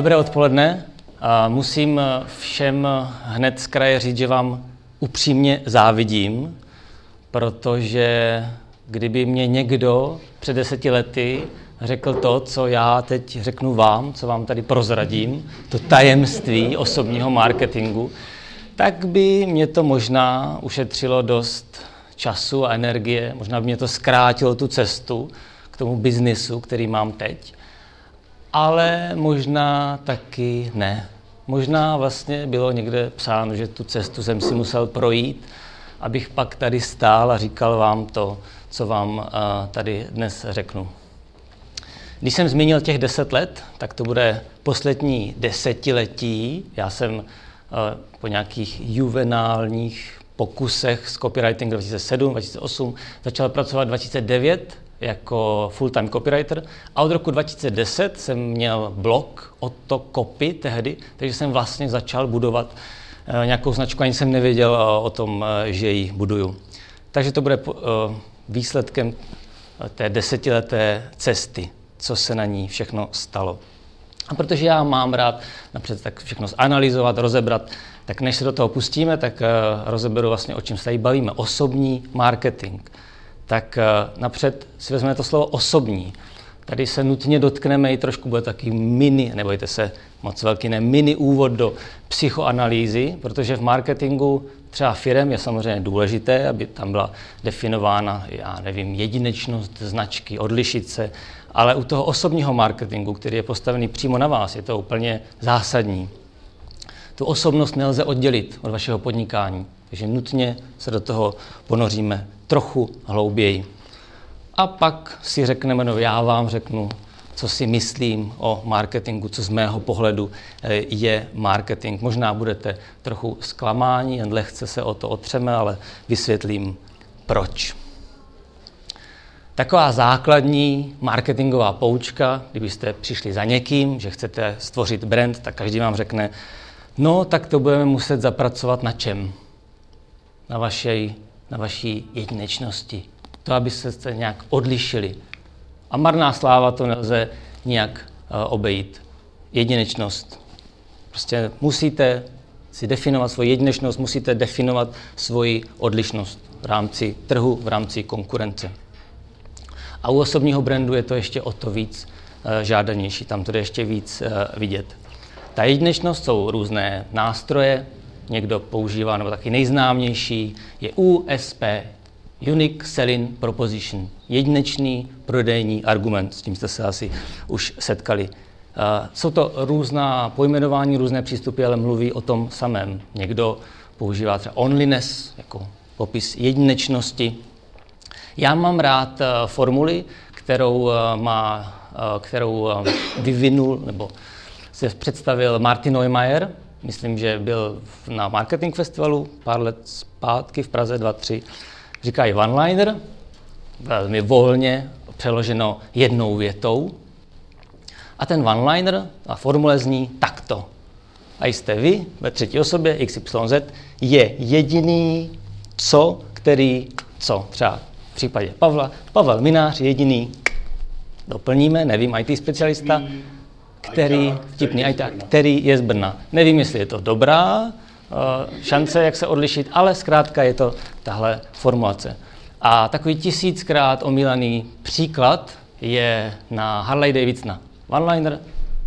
Dobré odpoledne. Musím všem hned z kraje říct, že vám upřímně závidím, protože kdyby mě někdo před deseti lety řekl to, co já teď řeknu vám, co vám tady prozradím, to tajemství osobního marketingu, tak by mě to možná ušetřilo dost času a energie, možná by mě to zkrátilo tu cestu k tomu biznisu, který mám teď, ale možná taky ne. Možná vlastně bylo někde psáno, že tu cestu jsem si musel projít, abych pak tady stál a říkal vám to, co vám tady dnes řeknu. Když jsem zmínil těch deset let, tak to bude poslední desetiletí. Já jsem po nějakých juvenálních pokusech s copywriting 2007, 2008 začal pracovat 2009 jako full-time copywriter a od roku 2010 jsem měl blog o to copy tehdy, takže jsem vlastně začal budovat nějakou značku, ani jsem nevěděl o tom, že ji buduju. Takže to bude výsledkem té desetileté cesty, co se na ní všechno stalo. A protože já mám rád napřed tak všechno zanalizovat, rozebrat, tak než se do toho pustíme, tak rozeberu vlastně, o čem se tady bavíme. Osobní marketing. Tak napřed si vezmeme to slovo osobní. Tady se nutně dotkneme i trošku, bude taky mini, nebojte se, moc velký ne, mini úvod do psychoanalýzy, protože v marketingu třeba firem je samozřejmě důležité, aby tam byla definována, já nevím, jedinečnost značky, odlišit se, ale u toho osobního marketingu, který je postavený přímo na vás, je to úplně zásadní. Tu osobnost nelze oddělit od vašeho podnikání, takže nutně se do toho ponoříme trochu hlouběji. A pak si řekneme, no já vám řeknu, co si myslím o marketingu, co z mého pohledu je marketing. Možná budete trochu zklamáni, jen lehce se o to otřeme, ale vysvětlím proč. Taková základní marketingová poučka, kdybyste přišli za někým, že chcete stvořit brand, tak každý vám řekne, no tak to budeme muset zapracovat na čem? Na vaší, na vaší jedinečnosti. To, abyste se nějak odlišili. A marná sláva to nelze nijak obejít. Jedinečnost. Prostě musíte si definovat svoji jedinečnost, musíte definovat svoji odlišnost v rámci trhu, v rámci konkurence. A u osobního brandu je to ještě o to víc žádanější, tam to jde ještě víc vidět. Ta jedinečnost jsou různé nástroje, někdo používá, nebo taky nejznámější, je USP, Unique Selling Proposition, jedinečný prodejní argument, s tím jste se asi už setkali. Jsou to různá pojmenování, různé přístupy, ale mluví o tom samém. Někdo používá třeba onlyness jako popis jedinečnosti. Já mám rád formuli, kterou, má, kterou vyvinul nebo se představil Martin Neumeier, myslím, že byl na Marketing Festivalu pár let zpátky v Praze 2-3, říkají one-liner, velmi volně přeloženo jednou větou. A ten one-liner, a formule zní takto. A jste vy ve třetí osobě, XYZ, je jediný co, který co. Třeba v případě Pavla, Pavel Minář jediný, doplníme, nevím, IT specialista, který, vtipný IT, který je z Brna. Nevím, jestli je to dobrá šance, jak se odlišit, ale zkrátka je to tahle formulace. A takový tisíckrát omílaný příklad je na Harley Davidsona. One-liner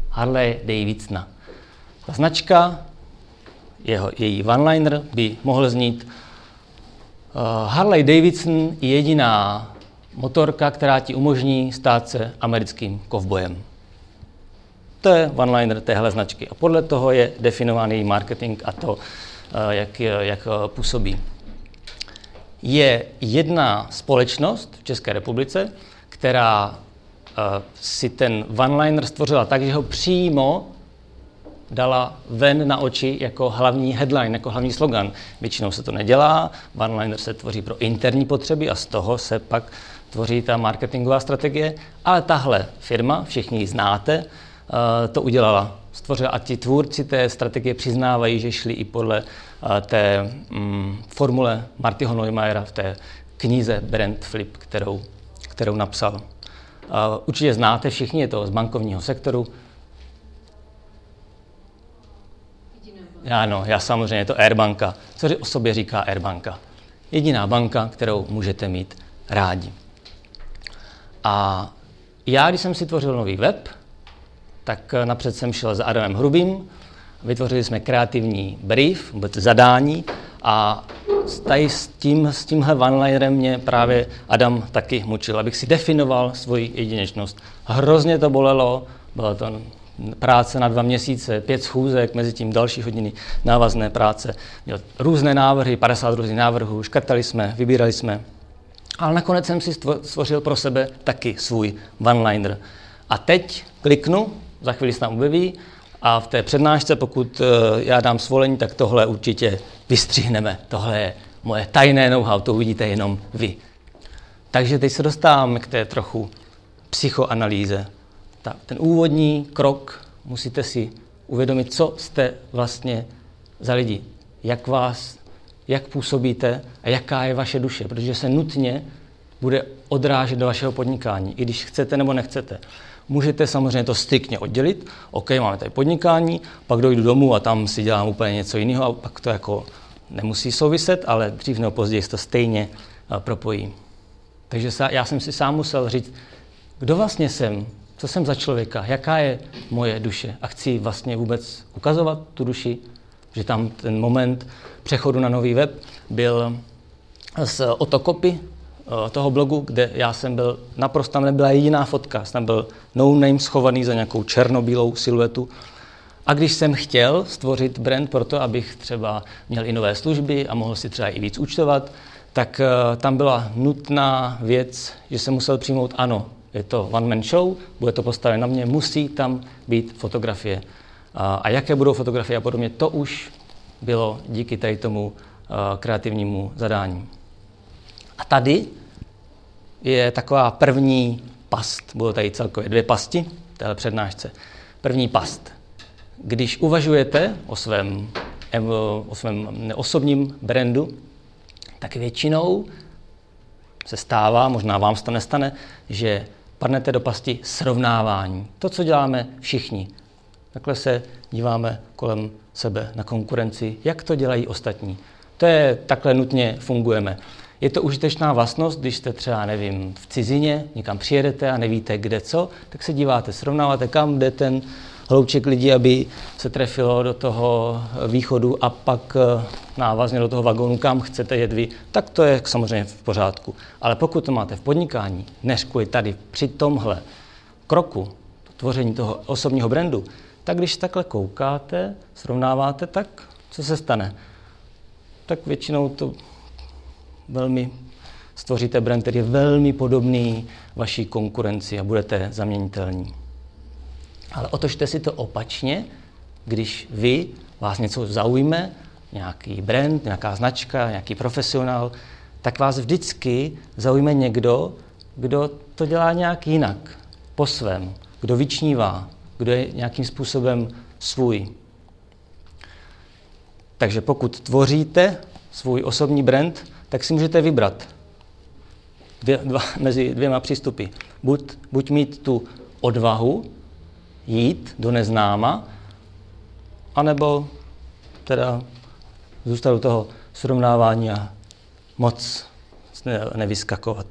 Harley Davidsona. Ta značka, jeho, její one-liner by mohl znít uh, Harley Davidson je jediná motorka, která ti umožní stát se americkým kovbojem. To je one-liner téhle značky. A podle toho je definovaný marketing a to, jak, jak působí. Je jedna společnost v České republice, která si ten one-liner stvořila tak, že ho přímo dala ven na oči jako hlavní headline, jako hlavní slogan. Většinou se to nedělá, one-liner se tvoří pro interní potřeby a z toho se pak tvoří ta marketingová strategie, ale tahle firma, všichni ji znáte, to udělala. Stvořila a ti tvůrci té strategie přiznávají, že šli i podle té mm, formule Martyho Neumeiera v té knize Brand Flip, kterou, kterou napsal. Určitě znáte všichni, je to z bankovního sektoru. Ano, já samozřejmě, je to Airbanka. Co o sobě říká Airbanka? Jediná banka, kterou můžete mít rádi. A já, když jsem si tvořil nový web, tak napřed jsem šel za Adamem Hrubým, vytvořili jsme kreativní brief, zadání a tady s, tím, s tímhle one mě právě Adam taky mučil, abych si definoval svoji jedinečnost. Hrozně to bolelo, bylo to práce na dva měsíce, pět schůzek, mezi tím další hodiny návazné práce. Měl různé návrhy, 50 různých návrhů, škrtali jsme, vybírali jsme. Ale nakonec jsem si stvořil pro sebe taky svůj one-liner. A teď kliknu, za chvíli se tam objeví, a v té přednášce, pokud eh, já dám svolení, tak tohle určitě vystřihneme. Tohle je moje tajné know-how, to uvidíte jenom vy. Takže teď se dostáváme k té trochu psychoanalýze. Ta, ten úvodní krok musíte si uvědomit, co jste vlastně za lidi, jak vás, jak působíte a jaká je vaše duše, protože se nutně bude odrážet do vašeho podnikání, i když chcete nebo nechcete. Můžete samozřejmě to striktně oddělit. OK, máme tady podnikání, pak dojdu domů a tam si dělám úplně něco jiného a pak to jako nemusí souviset, ale dřív nebo později se to stejně eh, propojí. Takže já jsem si sám musel říct, kdo vlastně jsem, co jsem za člověka, jaká je moje duše a chci vlastně vůbec ukazovat tu duši, že tam ten moment přechodu na nový web byl z otokopy toho blogu, kde já jsem byl, naprosto tam nebyla jediná fotka, tam byl no name schovaný za nějakou černobílou siluetu. A když jsem chtěl stvořit brand pro to, abych třeba měl i nové služby a mohl si třeba i víc účtovat, tak uh, tam byla nutná věc, že jsem musel přijmout ano, je to one-man show, bude to postavené na mě, musí tam být fotografie. A, jaké budou fotografie a podobně, to už bylo díky tady tomu uh, kreativnímu zadání. A tady je taková první past. Budou tady celkově dvě pasti v téhle přednášce. První past. Když uvažujete o svém, o svém osobním brandu, tak většinou se stává, možná vám se to nestane, že padnete do pasti srovnávání. To, co děláme všichni. Takhle se díváme kolem sebe na konkurenci, jak to dělají ostatní. To je, takhle nutně fungujeme. Je to užitečná vlastnost, když jste třeba, nevím, v cizině, někam přijedete a nevíte kde co, tak se díváte, srovnáváte, kam jde ten hlouček lidí, aby se trefilo do toho východu a pak eh, návazně do toho vagónu, kam chcete jet vy, tak to je samozřejmě v pořádku. Ale pokud to máte v podnikání, než kvůli tady při tomhle kroku, tvoření toho osobního brandu, tak když takhle koukáte, srovnáváte, tak co se stane? Tak většinou to velmi stvoříte brand, který je velmi podobný vaší konkurenci a budete zaměnitelní. Ale otočte si to opačně, když vy, vás něco zaujme, nějaký brand, nějaká značka, nějaký profesionál, tak vás vždycky zaujme někdo, kdo to dělá nějak jinak, po svém, kdo vyčnívá, kdo je nějakým způsobem svůj. Takže pokud tvoříte svůj osobní brand, tak si můžete vybrat dvě, dva, mezi dvěma přístupy. Buď, buď mít tu odvahu jít do neznáma, anebo teda zůstat u toho srovnávání a moc nevyskakovat.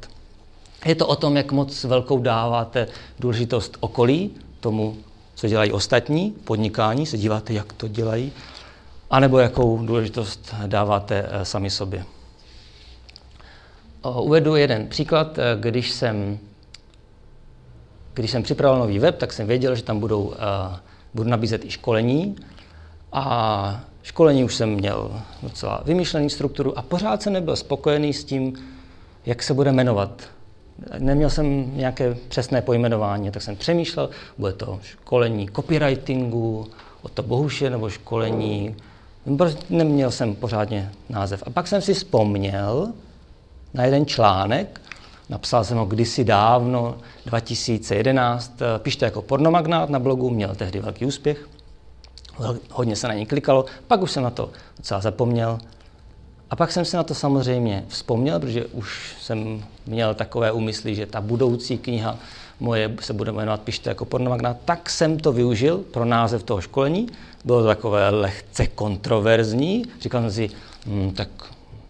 Je to o tom, jak moc velkou dáváte důležitost okolí, tomu, co dělají ostatní, podnikání, se díváte, jak to dělají, anebo jakou důležitost dáváte eh, sami sobě. Uvedu jeden příklad. Eh, když jsem, když jsem připravil nový web, tak jsem věděl, že tam budou, uh, budu nabízet i školení. A školení už jsem měl docela vymyšlený strukturu a pořád jsem nebyl spokojený s tím, jak se bude jmenovat. Neměl jsem nějaké přesné pojmenování, tak jsem přemýšlel, bude to školení copywritingu, od to Bohuše, nebo školení, neměl jsem pořádně název. A pak jsem si vzpomněl, na jeden článek, napsal jsem ho kdysi dávno, 2011, pište jako pornomagnát na blogu, měl tehdy velký úspěch, hodně se na něj klikalo, pak už jsem na to docela zapomněl. A pak jsem si na to samozřejmě vzpomněl, protože už jsem měl takové úmysly, že ta budoucí kniha moje se bude jmenovat Pište jako pornomagnát, tak jsem to využil pro název toho školení. Bylo to takové lehce kontroverzní. Říkal jsem si, hm, tak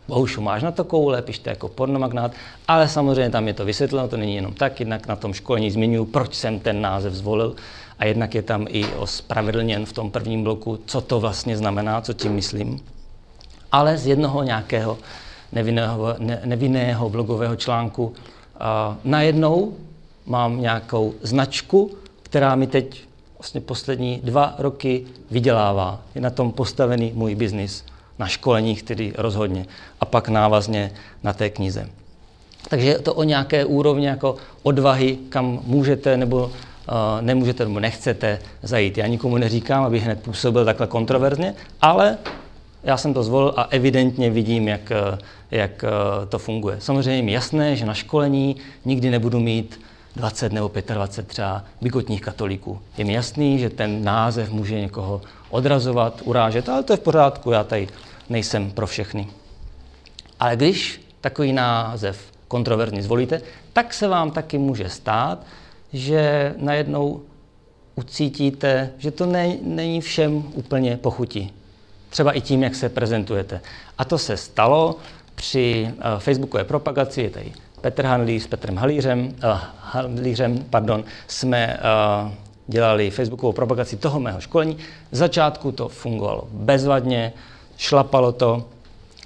Bohušu, máš na to koule, pište jako pornomagnát, ale samozřejmě tam je to vysvětleno, to není jenom tak, jednak na tom školení zmiňuji, proč jsem ten název zvolil a jednak je tam i ospravedlněn v tom prvním bloku, co to vlastně znamená, co tím myslím. Ale z jednoho nějakého nevinného, ne, nevinného blogového článku uh, najednou mám nějakou značku, která mi teď vlastně poslední dva roky vydělává. Je na tom postavený můj biznis na školeních tedy rozhodně a pak návazně na té knize. Takže je to o nějaké úrovni jako odvahy, kam můžete nebo uh, nemůžete nebo nechcete zajít. Já nikomu neříkám, aby hned působil takhle kontroverzně, ale já jsem to zvolil a evidentně vidím, jak, jak to funguje. Samozřejmě mi jasné, že na školení nikdy nebudu mít 20 nebo 25 třeba bigotních katolíků. Je mi jasný, že ten název může někoho odrazovat, urážet, ale to je v pořádku, já tady nejsem pro všechny. Ale když takový název kontroverzně zvolíte, tak se vám taky může stát, že najednou ucítíte, že to ne, není všem úplně pochutí. Třeba i tím, jak se prezentujete. A to se stalo při uh, facebookové propagaci, je tady Petr Hanlíř s Petrem Halířem, uh, Halířem pardon, jsme uh, dělali facebookovou propagaci toho mého školení. V začátku to fungovalo bezvadně, šlapalo to.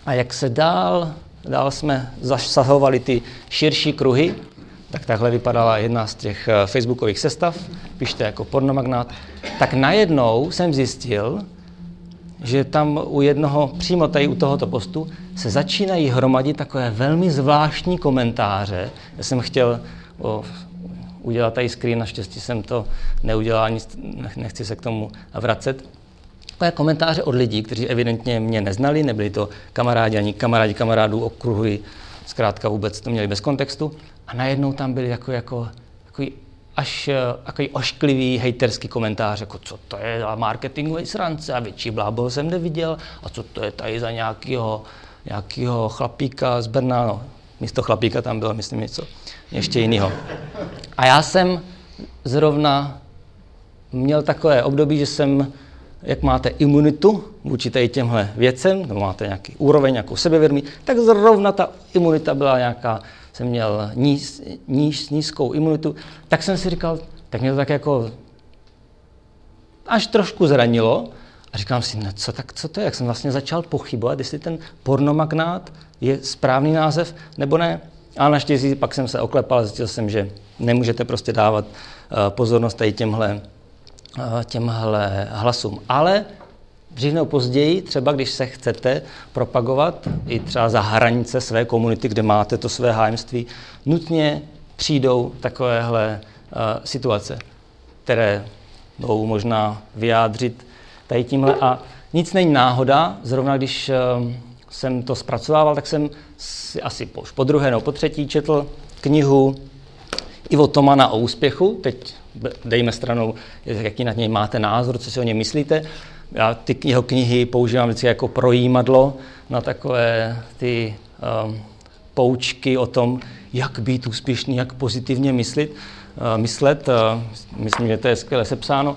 A jak se dál, dál jsme zasahovali ty širší kruhy, tak takhle vypadala jedna z těch eh, facebookových sestav, pište jako pornomagnát, tak najednou jsem zjistil, že tam u jednoho, přímo tady u tohoto postu, se začínají hromadit takové velmi zvláštní komentáře. Já jsem chtěl o, udělat tady screen, naštěstí jsem to neudělal, nic, nechci se k tomu vracet takové komentáře od lidí, kteří evidentně mě neznali, nebyli to kamarádi ani kamarádi kamarádů, okruhy, zkrátka vůbec to měli bez kontextu. A najednou tam byli jako, jako, jako až takový ošklivý hejterský komentář, jako co to je za marketingový srance a větší blábol jsem neviděl a co to je tady za nějakýho, nějakýho chlapíka z Brna, no, místo chlapíka tam bylo, myslím, něco ještě jiného. A já jsem zrovna měl takové období, že jsem jak máte imunitu vůči tady těmhle věcem, nebo máte nějaký úroveň, nějakou sebevědomí, tak zrovna ta imunita byla nějaká, jsem měl níz, níž, nízkou imunitu, tak jsem si říkal, tak mě to tak jako až trošku zranilo a říkám si, ne, co, tak co to je, jak jsem vlastně začal pochybovat, jestli ten pornomagnát je správný název nebo ne. A naštěstí pak jsem se oklepal, zjistil jsem, že nemůžete prostě dávat uh, pozornost tady těmhle Eh, těmhle hlasům. Ale dřív nebo později, třeba když se chcete propagovat i třeba za hranice své komunity, kde máte to své hájemství, nutně přijdou takovéhle uh, situace, které jdou možná vyjádřit tady tímhle. A nic není náhoda, zrovna když uh, jsem to zpracovával, tak jsem si asi po, po druhé nebo po třetí četl knihu Ivo Tomana o úspěchu. Teď dejme stranou, jaký na něj máte názor, co si o něm myslíte. Já ty jeho knihy používám vždycky jako projímadlo na takové ty um, poučky o tom, jak být úspěšný, jak pozitivně myslit, uh, myslet. Uh, myslím, že to je skvěle sepsáno.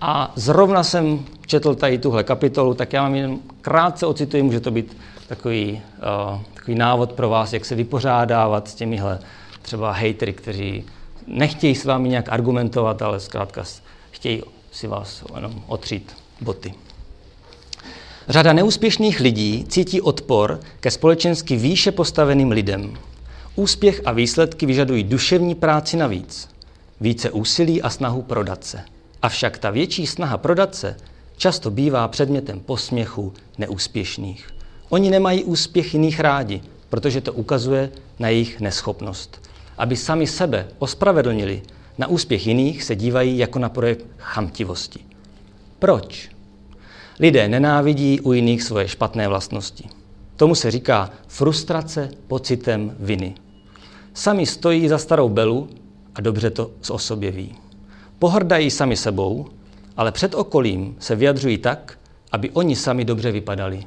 A zrovna jsem četl tady tuhle kapitolu, tak já vám jen krátce ocituji, může to být takový, uh, takový návod pro vás, jak se vypořádávat s těmihle třeba hejtery, kteří nechtějí s vámi nějak argumentovat, ale zkrátka chtějí si vás jenom otřít boty. Řada neúspěšných lidí cítí odpor ke společensky výše postaveným lidem. Úspěch a výsledky vyžadují duševní práci navíc, více úsilí a snahu prodat se. Avšak ta větší snaha prodat se často bývá předmětem posměchu neúspěšných. Oni nemají úspěch jiných rádi, protože to ukazuje na jejich neschopnost aby sami sebe ospravedlnili, na úspěch jiných se dívají jako na projekt chamtivosti. Proč? Lidé nenávidí u jiných svoje špatné vlastnosti. Tomu se říká frustrace pocitem viny. Sami stojí za starou belu a dobře to z o sobě ví. Pohrdají sami sebou, ale před okolím se vyjadřují tak, aby oni sami dobře vypadali.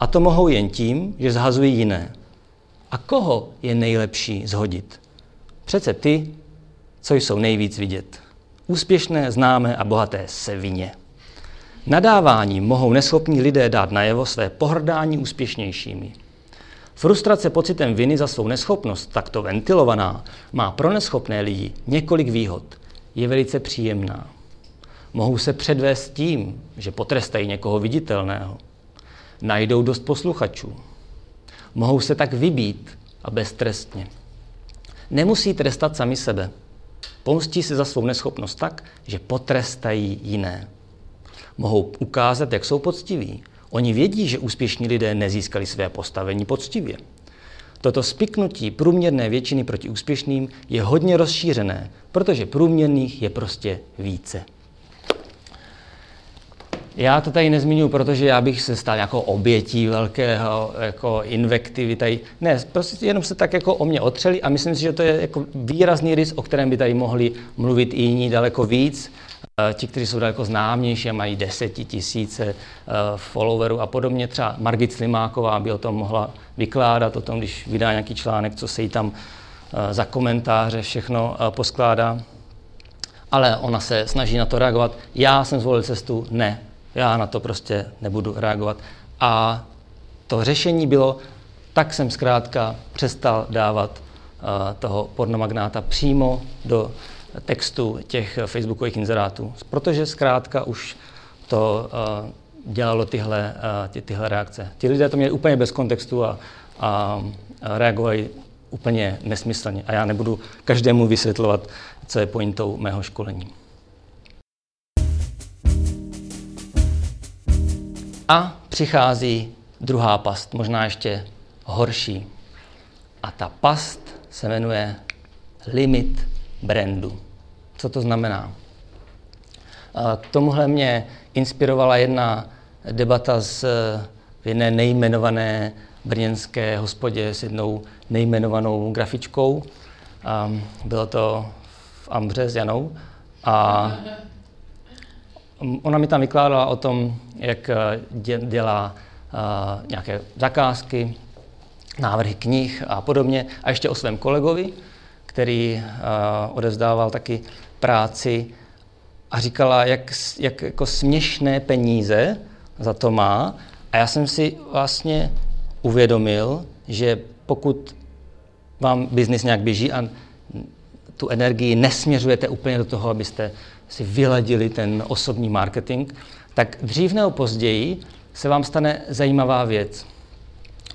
A to mohou jen tím, že zhazují jiné. A koho je nejlepší zhodit? Přece ty, co jsou nejvíc vidět. Úspěšné, známé a bohaté sevině. Nadávání mohou neschopní lidé dát najevo své pohrdání úspěšnějšími. Frustrace pocitem viny za svou neschopnost, takto ventilovaná, má pro neschopné lidi několik výhod. Je velice příjemná. Mohou se předvést tím, že potrestají někoho viditelného. Najdou dost posluchačů. Mohou se tak vybít a beztrestně. Nemusí trestat sami sebe. Pomstí se za svou neschopnost tak, že potrestají jiné. Mohou ukázat, jak jsou poctiví. Oni vědí, že úspěšní lidé nezískali své postavení poctivě. Toto spiknutí průměrné většiny proti úspěšným je hodně rozšířené, protože průměrných je prostě více. Já to tady nezmiňuji, protože já bych se stal jako obětí velkého jako invektivy tady. Ne, prostě jenom se tak jako o mě otřeli a myslím si, že to je jako výrazný rys, o kterém by tady mohli mluvit i jiní daleko víc. Eh, ti, kteří jsou daleko známější a mají desetitisíce eh, followerů a podobně. Třeba Margit Slimáková by o tom mohla vykládat, o tom, když vydá nějaký článek, co se jí tam eh, za komentáře všechno poskládá. Ale ona se snaží na to reagovat. Já jsem zvolil cestu, ne, já na to prostě nebudu reagovat. A to řešení bylo, tak jsem zkrátka přestal dávat toho pornomagnáta přímo do textu těch facebookových inzerátů, protože zkrátka už to uh, dělalo tyhle, uh, ty, tyhle reakce. Ti lidé to měli úplně bez kontextu a, a reagovali úplně nesmyslně. A já nebudu každému vysvětlovat, co je pointou mého školení. A přichází druhá past, možná ještě horší. A ta past se jmenuje limit brandu. Co to znamená? K tomuhle mě inspirovala jedna debata s v jedné nejmenované brněnské hospodě s jednou nejmenovanou grafičkou. Bylo to v Ambře s Janou. A ona mi tam vykládala o tom, jak dělá nějaké zakázky, návrhy knih a podobně. A ještě o svém kolegovi, který uh, odezdával taky práci a říkala, jak, jak jako směšné peníze za to má. A já jsem si vlastně uvědomil, že pokud vám biznis nějak běží a tu energii nesměřujete úplně do toho, abyste si vyladili ten osobní marketing, tak dřív nebo později se vám stane zajímavá věc.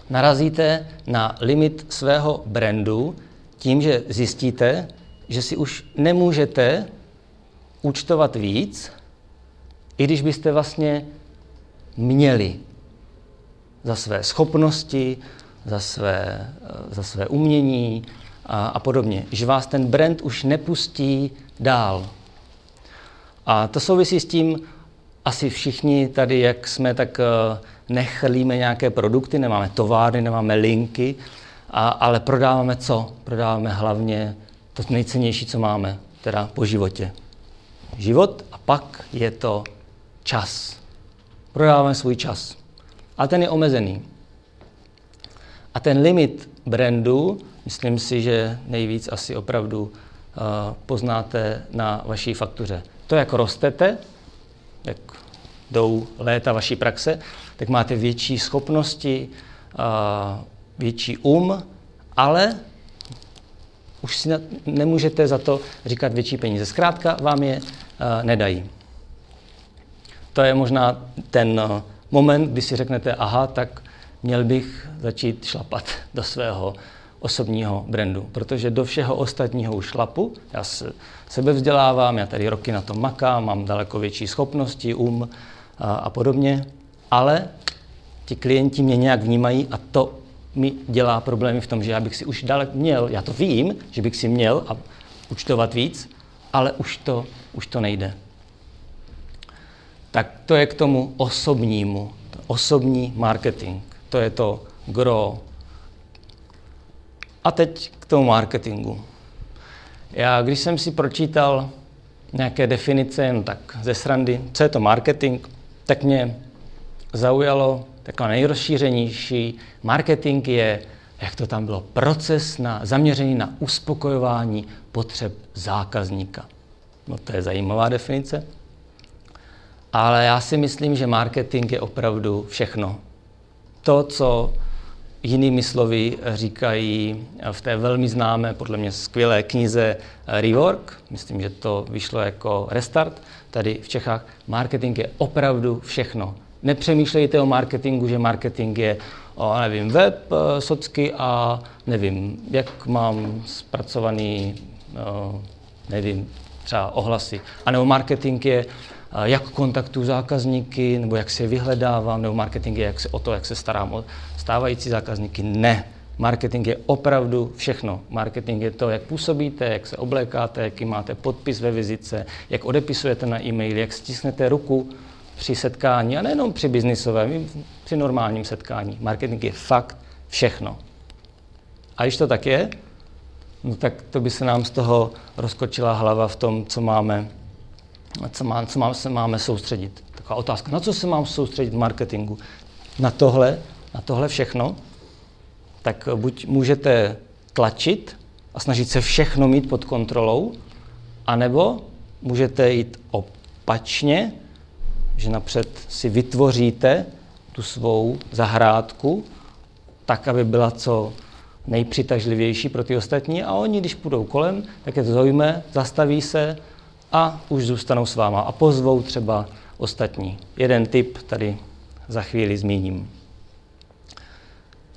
Narazíte na limit svého brandu, tím, že zjistíte, že si už nemůžete účtovat víc, i když byste vlastně měli za své schopnosti, za své, za své umění a, a podobně. Že vás ten brand už nepustí dál. A to souvisí s tím, asi všichni tady, jak jsme, tak eh, nechlíme nějaké produkty, nemáme továrny, nemáme linky, a, ale prodáváme co? Prodáváme hlavně to nejcennější, co máme, teda po životě. Život a pak je to čas. Prodáváme svůj čas. A ten je omezený. A ten limit brandu, myslím si, že nejvíc asi opravdu uh, poznáte na vaší faktuře. To, jak rostete, jak jdou léta vaší praxe, tak máte větší schopnosti, uh, větší um, ale už si nemůžete za to říkat větší peníze. Zkrátka vám je uh, nedají. To je možná ten uh, moment, kdy si řeknete, aha, tak měl bych začít šlapat do svého osobního brandu, protože do všeho ostatního už šlapu, já se sebe vzdělávám, já tady roky na tom makám, mám daleko větší schopnosti, um a, a podobně, ale ti klienti mě nějak vnímají a to mi dělá problémy v tom, že já bych si už dalek měl, já to vím, že bych si měl a účtovat víc, ale už to, už to nejde. Tak to je k tomu osobnímu, osobní marketing. To je to gro. A teď k tomu marketingu. Já, když jsem si pročítal nějaké definice, jen tak ze srandy, co je to marketing, tak mě zaujalo taková nejrozšířenější. Marketing je jak to tam bylo, proces na, zaměřený na uspokojování potřeb zákazníka. No to je zajímavá definice. Ale já si myslím, že marketing je opravdu všechno. To, co jinými slovy říkají v té velmi známé, podle mě skvělé knize Rework, myslím, že to vyšlo jako restart, tady v Čechách, marketing je opravdu všechno. Nepřemýšlejte o marketingu, že marketing je, o, nevím, web, eh, socky a nevím, jak mám zpracovaný, o, nevím, třeba ohlasy. A nebo marketing je, eh, jak kontaktuju zákazníky, nebo jak si je vyhledávám, nebo marketing je jak se, o to, jak se starám o stávající zákazníky. Ne. Marketing je opravdu všechno. Marketing je to, jak působíte, jak se oblékáte, jaký máte podpis ve vizice, jak odepisujete na e-mail, jak stisnete ruku při setkání, a nejenom při biznisovém, při normálním setkání. Marketing je fakt všechno. A když to tak je, no tak to by se nám z toho rozkočila hlava v tom, co máme, co, má, co má, se máme soustředit. Taková otázka, na co se mám soustředit v marketingu? Na tohle, na tohle všechno? Tak buď můžete tlačit a snažit se všechno mít pod kontrolou, anebo můžete jít opačně, že napřed si vytvoříte tu svou zahrádku, tak, aby byla co nejpřitažlivější pro ty ostatní a oni, když půjdou kolem, tak je to zaujme, zastaví se a už zůstanou s váma a pozvou třeba ostatní. Jeden tip tady za chvíli zmíním.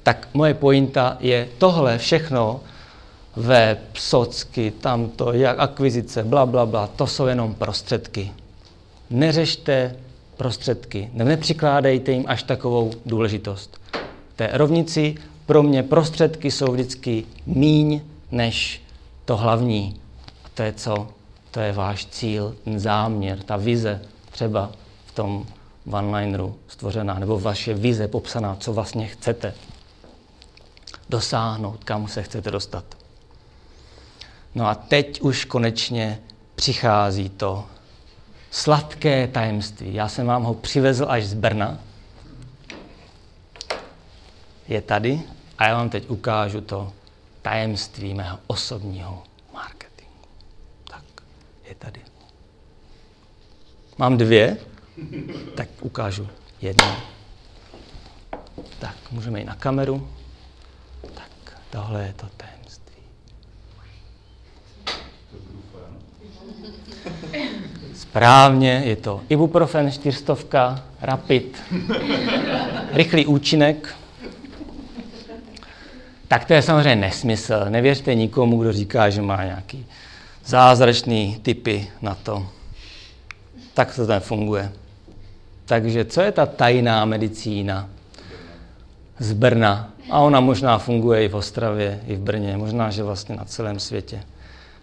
Tak moje pointa je tohle všechno, web, socky, tamto, jak akvizice, bla, bla, bla, to jsou jenom prostředky. Neřešte prostředky, nepřikládejte jim až takovou důležitost. V té rovnici pro mě prostředky jsou vždycky míň než to hlavní. A to je co? To je váš cíl, ten záměr, ta vize třeba v tom one-lineru stvořená, nebo vaše vize popsaná, co vlastně chcete dosáhnout, kam se chcete dostat. No a teď už konečně přichází to sladké tajemství. Já jsem vám ho přivezl až z Brna. Je tady a já vám teď ukážu to tajemství mého osobního marketingu. Tak, je tady. Mám dvě, tak ukážu jednu. Tak, můžeme jít na kameru. Tak, tohle je to tajemství. Správně, je to ibuprofen 400, rapid, rychlý účinek, tak to je samozřejmě nesmysl. Nevěřte nikomu, kdo říká, že má nějaký zázračný typy na to. Tak to nefunguje. Takže co je ta tajná medicína z Brna? A ona možná funguje i v Ostravě, i v Brně, možná, že vlastně na celém světě.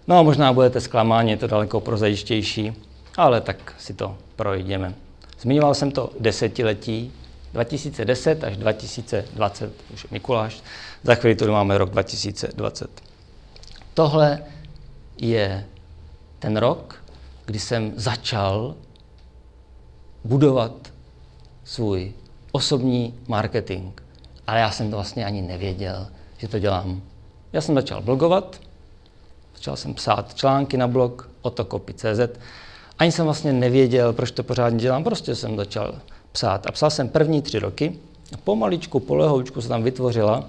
No a možná budete zklamáni, je to daleko prozajištější, ale tak si to projdeme. Zmiňoval jsem to desetiletí, 2010 až 2020, už je Mikuláš, za chvíli tu máme rok 2020. Tohle je ten rok, kdy jsem začal budovat svůj osobní marketing. Ale já jsem to vlastně ani nevěděl, že to dělám. Já jsem začal blogovat, začal jsem psát články na blog otokopy.cz. Ani jsem vlastně nevěděl, proč to pořádně dělám, prostě jsem začal psát. A psal jsem první tři roky a pomaličku, polehoučku se tam vytvořila.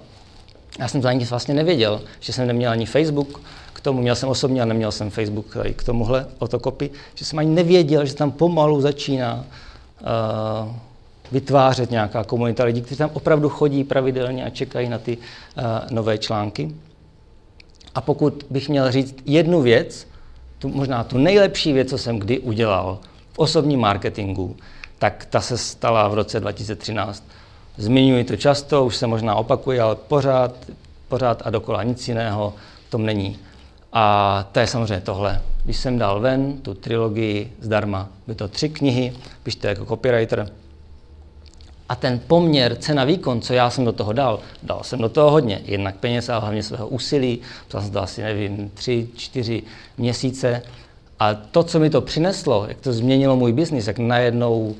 Já jsem to ani vlastně nevěděl, že jsem neměl ani Facebook, k tomu měl jsem osobně a neměl jsem Facebook i k tomuhle otokopy, že jsem ani nevěděl, že tam pomalu začíná uh, vytvářet nějaká komunita lidí, kteří tam opravdu chodí pravidelně a čekají na ty uh, nové články. A pokud bych měl říct jednu věc, tu, možná tu nejlepší věc, co jsem kdy udělal v osobním marketingu, tak ta se stala v roce 2013. Zmiňuji to často, už se možná opakuje, ale pořád, pořád a dokola nic jiného v tom není. A to je samozřejmě tohle. Když jsem dal ven tu trilogii zdarma, by to tři knihy, pište jako copywriter. A ten poměr cena-výkon, co já jsem do toho dal, dal jsem do toho hodně. Jednak peněz a hlavně svého úsilí. Psal jsem to asi, nevím, tři, čtyři měsíce. A to, co mi to přineslo, jak to změnilo můj biznis, jak najednou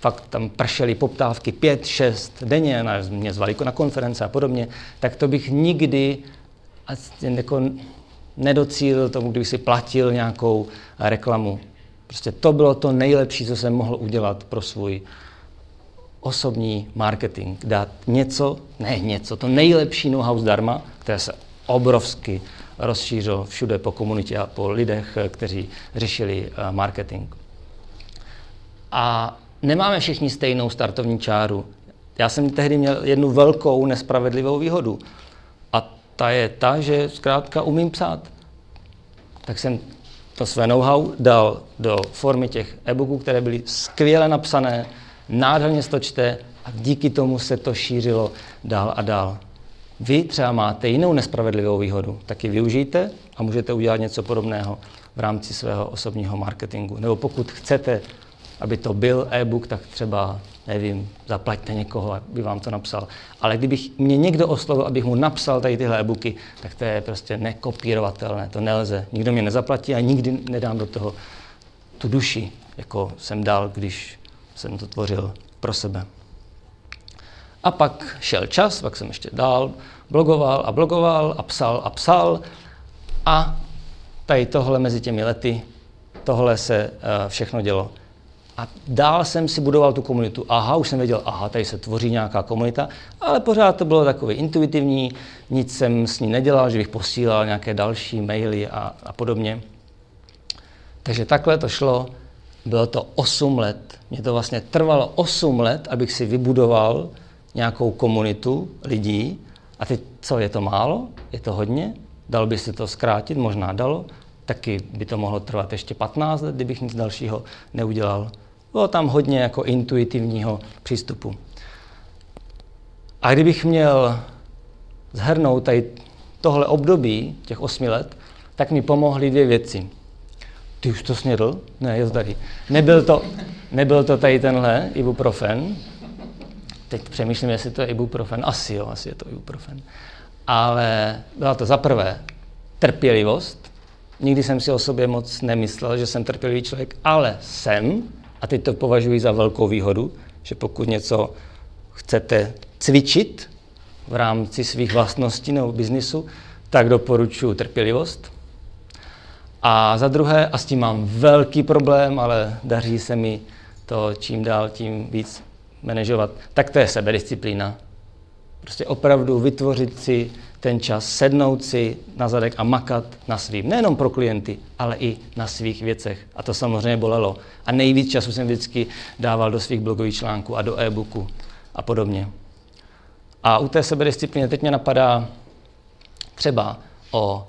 fakt tam pršely poptávky pět, šest denně, mě zvali na konference a podobně, tak to bych nikdy jako nedocílil tomu, kdyby si platil nějakou reklamu. Prostě to bylo to nejlepší, co jsem mohl udělat pro svůj osobní marketing. Dát něco, ne něco, to nejlepší know-how zdarma, které se obrovsky rozšířilo všude po komunitě a po lidech, kteří řešili eh, marketing. A nemáme všichni stejnou startovní čáru. Já jsem tehdy měl jednu velkou nespravedlivou výhodu. A ta je ta, že zkrátka umím psát. Tak jsem to své know-how dal do formy těch e-booků, které byly skvěle napsané, nádherně to čte a díky tomu se to šířilo dál a dál. Vy třeba máte jinou nespravedlivou výhodu, tak ji využijte a můžete udělat něco podobného v rámci svého osobního marketingu. Nebo pokud chcete, aby to byl e-book, tak třeba, nevím, zaplaťte někoho, aby vám to napsal. Ale kdybych mě někdo oslovil, abych mu napsal tady tyhle e-booky, tak to je prostě nekopírovatelné, to nelze. Nikdo mě nezaplatí a nikdy nedám do toho tu duši, jako jsem dal, když jsem to tvořil pro sebe. A pak šel čas, pak jsem ještě dál blogoval a blogoval a psal a psal a tady tohle mezi těmi lety, tohle se uh, všechno dělo. A dál jsem si budoval tu komunitu. Aha, už jsem věděl, aha, tady se tvoří nějaká komunita, ale pořád to bylo takové intuitivní, nic jsem s ní nedělal, že bych posílal nějaké další maily a, a podobně. Takže takhle to šlo. Bylo to 8 let. Mě to vlastně trvalo 8 let, abych si vybudoval nějakou komunitu lidí. A teď co, je to málo? Je to hodně? Dal by se to zkrátit? Možná dalo. Taky by to mohlo trvat ještě 15 let, kdybych nic dalšího neudělal. Bylo tam hodně jako intuitivního přístupu. A kdybych měl zhrnout tady tohle období, těch osmi let, tak mi pomohly dvě věci. Ty už to snědl? Ne, je tady. Nebyl to, nebyl to tady tenhle ibuprofen. Teď přemýšlím, jestli to je ibuprofen. Asi jo, asi je to ibuprofen. Ale byla to za prvé trpělivost. Nikdy jsem si o sobě moc nemyslel, že jsem trpělivý člověk, ale jsem. A teď to považuji za velkou výhodu, že pokud něco chcete cvičit v rámci svých vlastností nebo biznisu, tak doporučuji trpělivost. A za druhé, a s tím mám velký problém, ale daří se mi to čím dál tím víc manažovat, tak to je sebedisciplína. Prostě opravdu vytvořit si ten čas, sednout si na zadek a makat na svým, nejenom pro klienty, ale i na svých věcech. A to samozřejmě bolelo. A nejvíc času jsem vždycky dával do svých blogových článků a do e-booku a podobně. A u té sebedisciplíny teď mě napadá třeba o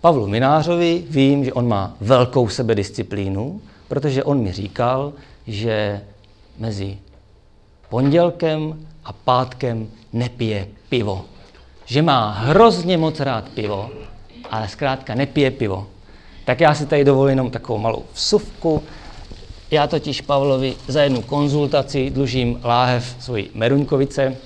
Pavlu Minářovi. Vím, že on má velkou sebedisciplínu, protože on mi říkal, že mezi pondělkem a pátkem nepije pivo. Že má hrozně moc rád pivo, ale zkrátka nepije pivo. Tak já si tady dovolím jenom takovou malou vsuvku. Já totiž Pavlovi za jednu konzultaci dlužím láhev svojí Meruňkovice.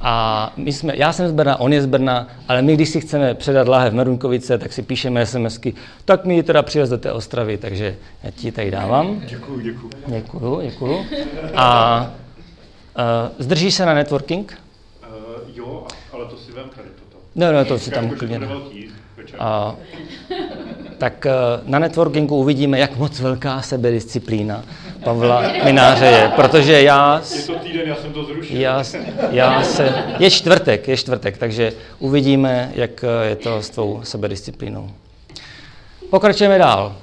A my jsme, já jsem z Brna, on je z Brna, ale my, když si chceme předat láhev Meruňkovice, tak si píšeme SMSky, tak mi ji teda přivez do té Ostravy, takže já ti tady dávám. Děkuju, děkuju. Děkuju, děkuju. A uh, zdržíš se na networking? Uh, jo, ale to si vem tady toto. No, no, to si tam klidně. A, tak na networkingu uvidíme, jak moc velká sebedisciplína Pavla Mináře je, protože já... Je to týden, já jsem to zrušil. Já, já se, je čtvrtek, je čtvrtek, takže uvidíme, jak je to s tvou sebedisciplínou. Pokračujeme dál.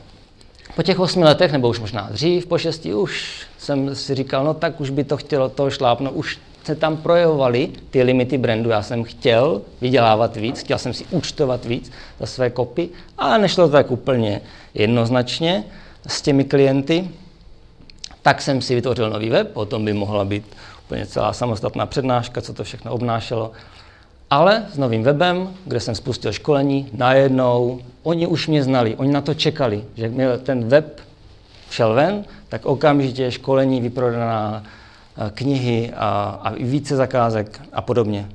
Po těch osmi letech, nebo už možná dřív, po šesti, už jsem si říkal, no tak už by to chtělo to šlápnout, už se tam projevovaly ty limity brandu. Já jsem chtěl vydělávat víc, chtěl jsem si účtovat víc za své kopy, ale nešlo to tak úplně jednoznačně s těmi klienty. Tak jsem si vytvořil nový web, o tom by mohla být úplně celá samostatná přednáška, co to všechno obnášelo. Ale s novým webem, kde jsem spustil školení, najednou oni už mě znali, oni na to čekali, že měl ten web šel ven, tak okamžitě školení vyprodaná, knihy a, a více zakázek a podobně.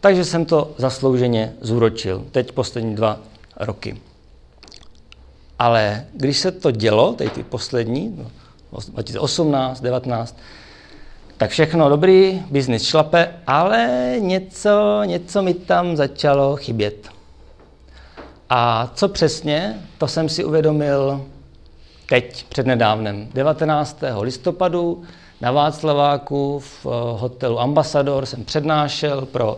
Takže jsem to zaslouženě zúročil, teď poslední dva roky. Ale když se to dělo, teď ty poslední, no, 2018, 19. Tak všechno dobrý, biznis šlape, ale něco, něco mi tam začalo chybět. A co přesně, to jsem si uvědomil teď, přednedávnem, 19. listopadu na Václaváku v eh, hotelu Ambassador jsem přednášel pro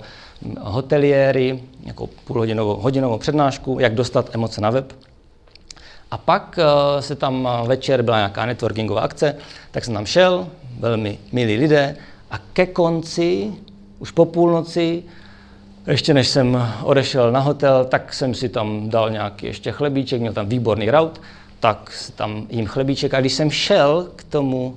hoteliéry jako půlhodinovou hodinovou přednášku, jak dostat emoce na web. A pak eh, se tam večer byla nějaká networkingová akce, tak jsem tam šel, velmi milí lidé, a ke konci, už po půlnoci, ještě než jsem odešel na hotel, tak jsem si tam dal nějaký ještě chlebíček, měl tam výborný raut, tak tam jim chlebíček. A když jsem šel k tomu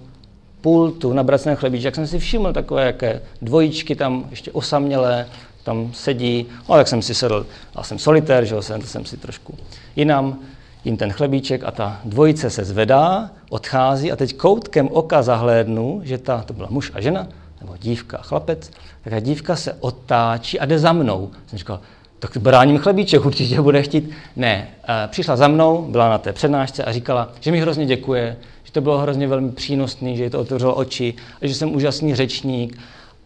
pultu nabrat ten chlebíček, jsem si všiml takové jaké dvojičky tam ještě osamělé, tam sedí, no tak jsem si sedl, já jsem solitér, že jsem, jsem si trošku jinam, jim ten chlebíček a ta dvojice se zvedá, odchází a teď koutkem oka zahlédnu, že ta, to byla muž a žena, nebo dívka a chlapec, tak ta dívka se otáčí a jde za mnou. Jsem říkal, tak bráním chlebíček, určitě bude chtít. Ne, eh, přišla za mnou, byla na té přednášce a říkala, že mi hrozně děkuje, že to bylo hrozně velmi přínosný, že jí to otevřelo oči, a že jsem úžasný řečník.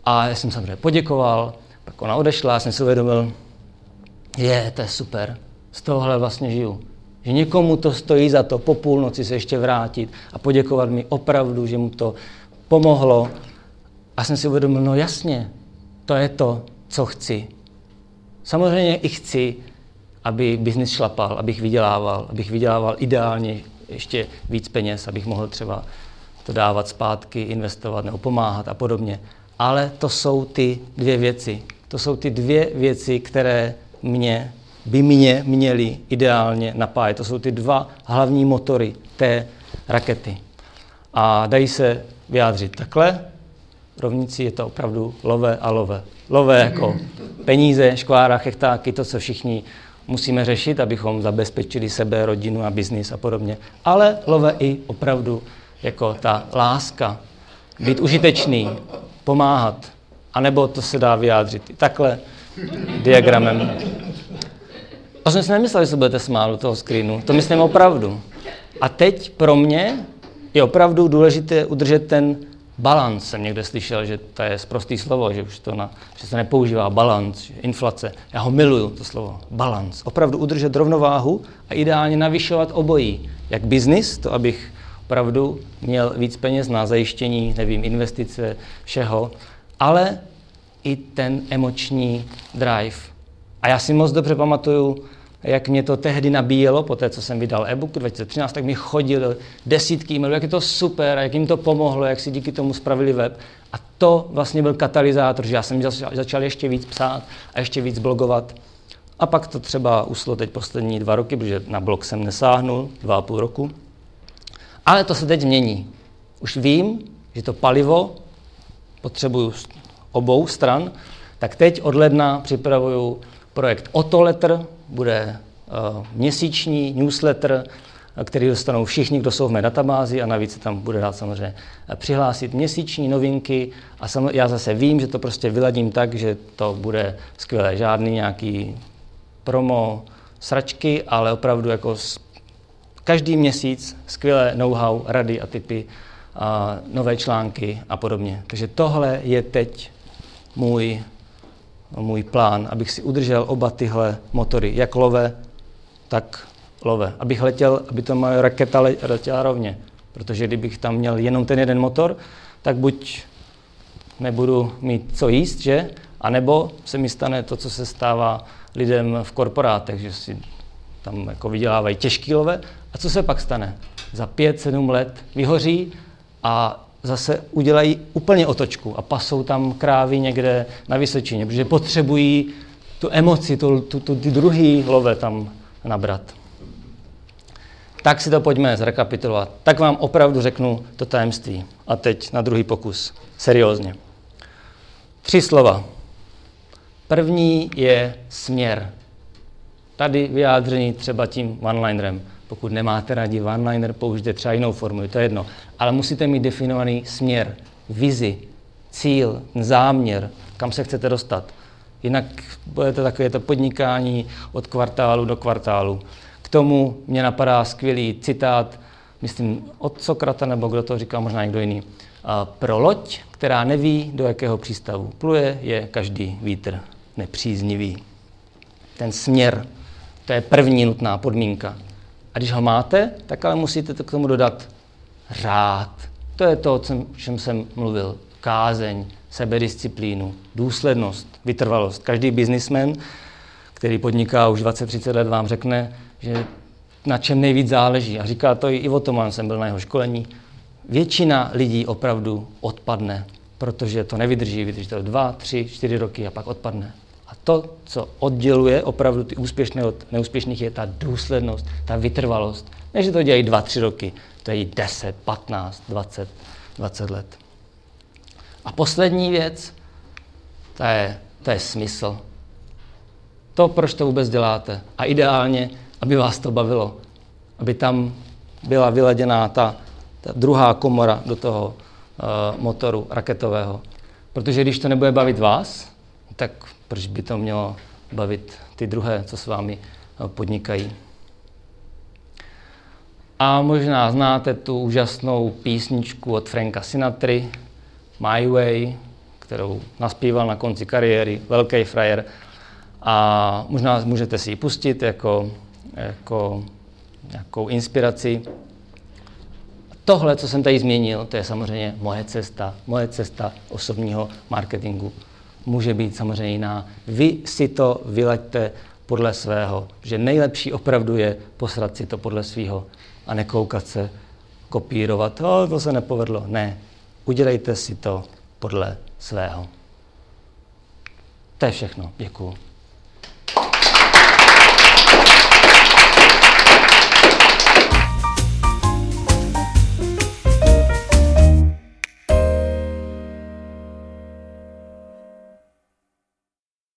A já jsem samozřejmě poděkoval, pak ona odešla, já jsem si uvědomil, je, to je super, z tohohle vlastně žiju. Že někomu to stojí za to po půlnoci se ještě vrátit a poděkovat mi opravdu, že mu to pomohlo. A jsem si uvědomil, no jasně, to je to, co chci. Samozřejmě i chci, aby biznis šlapal, abych vydělával, abych vydělával ideálně ještě víc peněz, abych mohl třeba to dávat zpátky, investovat nebo pomáhat a podobně. Ale to jsou ty dvě věci. To jsou ty dvě věci, které mě by mě měly ideálně napájet. To jsou ty dva hlavní motory té rakety. A dají se vyjádřit takhle. Rovníci je to opravdu lové a lové. Lové jako peníze, škvára, chechtáky, to, co všichni musíme řešit, abychom zabezpečili sebe, rodinu a biznis a podobně. Ale love i opravdu jako ta láska, být užitečný, pomáhat. A nebo to se dá vyjádřit i takhle diagramem. A jsem si nemyslel, že se budete smát do toho screenu. To myslím opravdu. A teď pro mě je opravdu důležité udržet ten balans. Jsem někde slyšel, že to je zprostý slovo, že už to, na, že se nepoužívá balans, inflace. Já ho miluju, to slovo. Balans. Opravdu udržet rovnováhu a ideálně navyšovat obojí. Jak biznis, to abych opravdu měl víc peněz na zajištění, nevím, investice, všeho, ale i ten emoční drive. A já si moc dobře pamatuju, jak mě to tehdy nabíjelo, po té, co jsem vydal e-book 2013, tak mi chodil desítky e-mailů, jak je to super, jak jim to pomohlo, jak si díky tomu spravili web. A to vlastně byl katalyzátor, že já jsem začal ještě víc psát a ještě víc blogovat. A pak to třeba uslo teď poslední dva roky, protože na blog jsem nesáhnul, dva a půl roku. Ale to se teď změní. Už vím, že to palivo potřebuju obou stran, tak teď od ledna připravuju projekt Otoletr, bude uh, měsíční newsletter, který dostanou všichni, kdo jsou v mé databázi a navíc se tam bude dát samozřejmě eh, přihlásit měsíční novinky a sam, já zase vím, že to prostě vyladím tak, že to bude skvělé. Žádný nějaký promo sračky, ale opravdu jako každý měsíc skvělé know-how, rady a typy, a nové články a podobně. Takže tohle je teď můj můj plán, abych si udržel oba tyhle motory, jak love, tak love. Abych letěl, aby to moje raketa letěla rovně. Protože kdybych tam měl jenom ten jeden motor, tak buď nebudu mít co jíst, že? A nebo se mi stane to, co se stává lidem v korporátech, že si tam jako vydělávají těžký love. A co se pak stane? Za pět, sedm let vyhoří a zase udělají úplně otočku a pasou tam krávy někde na Vysočině, protože potřebují tu emoci, tu, tu, tu, ty druhý love tam nabrat. Tak si to pojďme zrekapitulovat. Tak vám opravdu řeknu to tajemství. A teď na druhý pokus. Seriózně. Tři slova. První je směr. Tady vyjádření třeba tím one-linerem. Pokud nemáte rádi one-liner, použijte třeba jinou formu, to je jedno. Ale musíte mít definovaný směr, vizi, cíl, záměr, kam se chcete dostat. Jinak budete takové to podnikání od kvartálu do kvartálu. K tomu mě napadá skvělý citát myslím od Sokrata, nebo kdo to říkal, možná někdo jiný. Pro loď, která neví, do jakého přístavu pluje, je každý vítr nepříznivý. Ten směr, to je první nutná podmínka. A když ho máte, tak ale musíte to k tomu dodat řád. To je to, o čem jsem mluvil. Kázeň, sebedisciplínu, důslednost, vytrvalost. Každý biznismen, který podniká už 20-30 let, vám řekne, že na čem nejvíc záleží. A říká to i Ivo Toman, jsem byl na jeho školení. Většina lidí opravdu odpadne, protože to nevydrží, vydrží to dva, tři, čtyři roky a pak odpadne. To, co odděluje opravdu ty úspěšné od neúspěšných, je ta důslednost, ta vytrvalost. Ne, že to dělají dva, tři roky, to je 10, 15, 20, 20 let. A poslední věc, to je, to je smysl. To, proč to vůbec děláte. A ideálně, aby vás to bavilo. Aby tam byla vyladěná ta, ta druhá komora do toho uh, motoru raketového. Protože když to nebude bavit vás, tak proč by to mělo bavit ty druhé, co s vámi uh, podnikají. A možná znáte tu úžasnou písničku od Franka Sinatry, My Way, kterou naspíval na konci kariéry, velký frajer. A možná můžete si ji pustit jako, jako nějakou inspiraci. Tohle, co jsem tady změnil, to je samozřejmě moje cesta, moje cesta osobního marketingu. Může být samozřejmě jiná. Vy si to vyleďte podle svého, že nejlepší opravdu je posrat si to podle svého a nekoukat se, kopírovat, oh, to se nepovedlo. Ne, udělejte si to podle svého. To je všechno. Děkuju.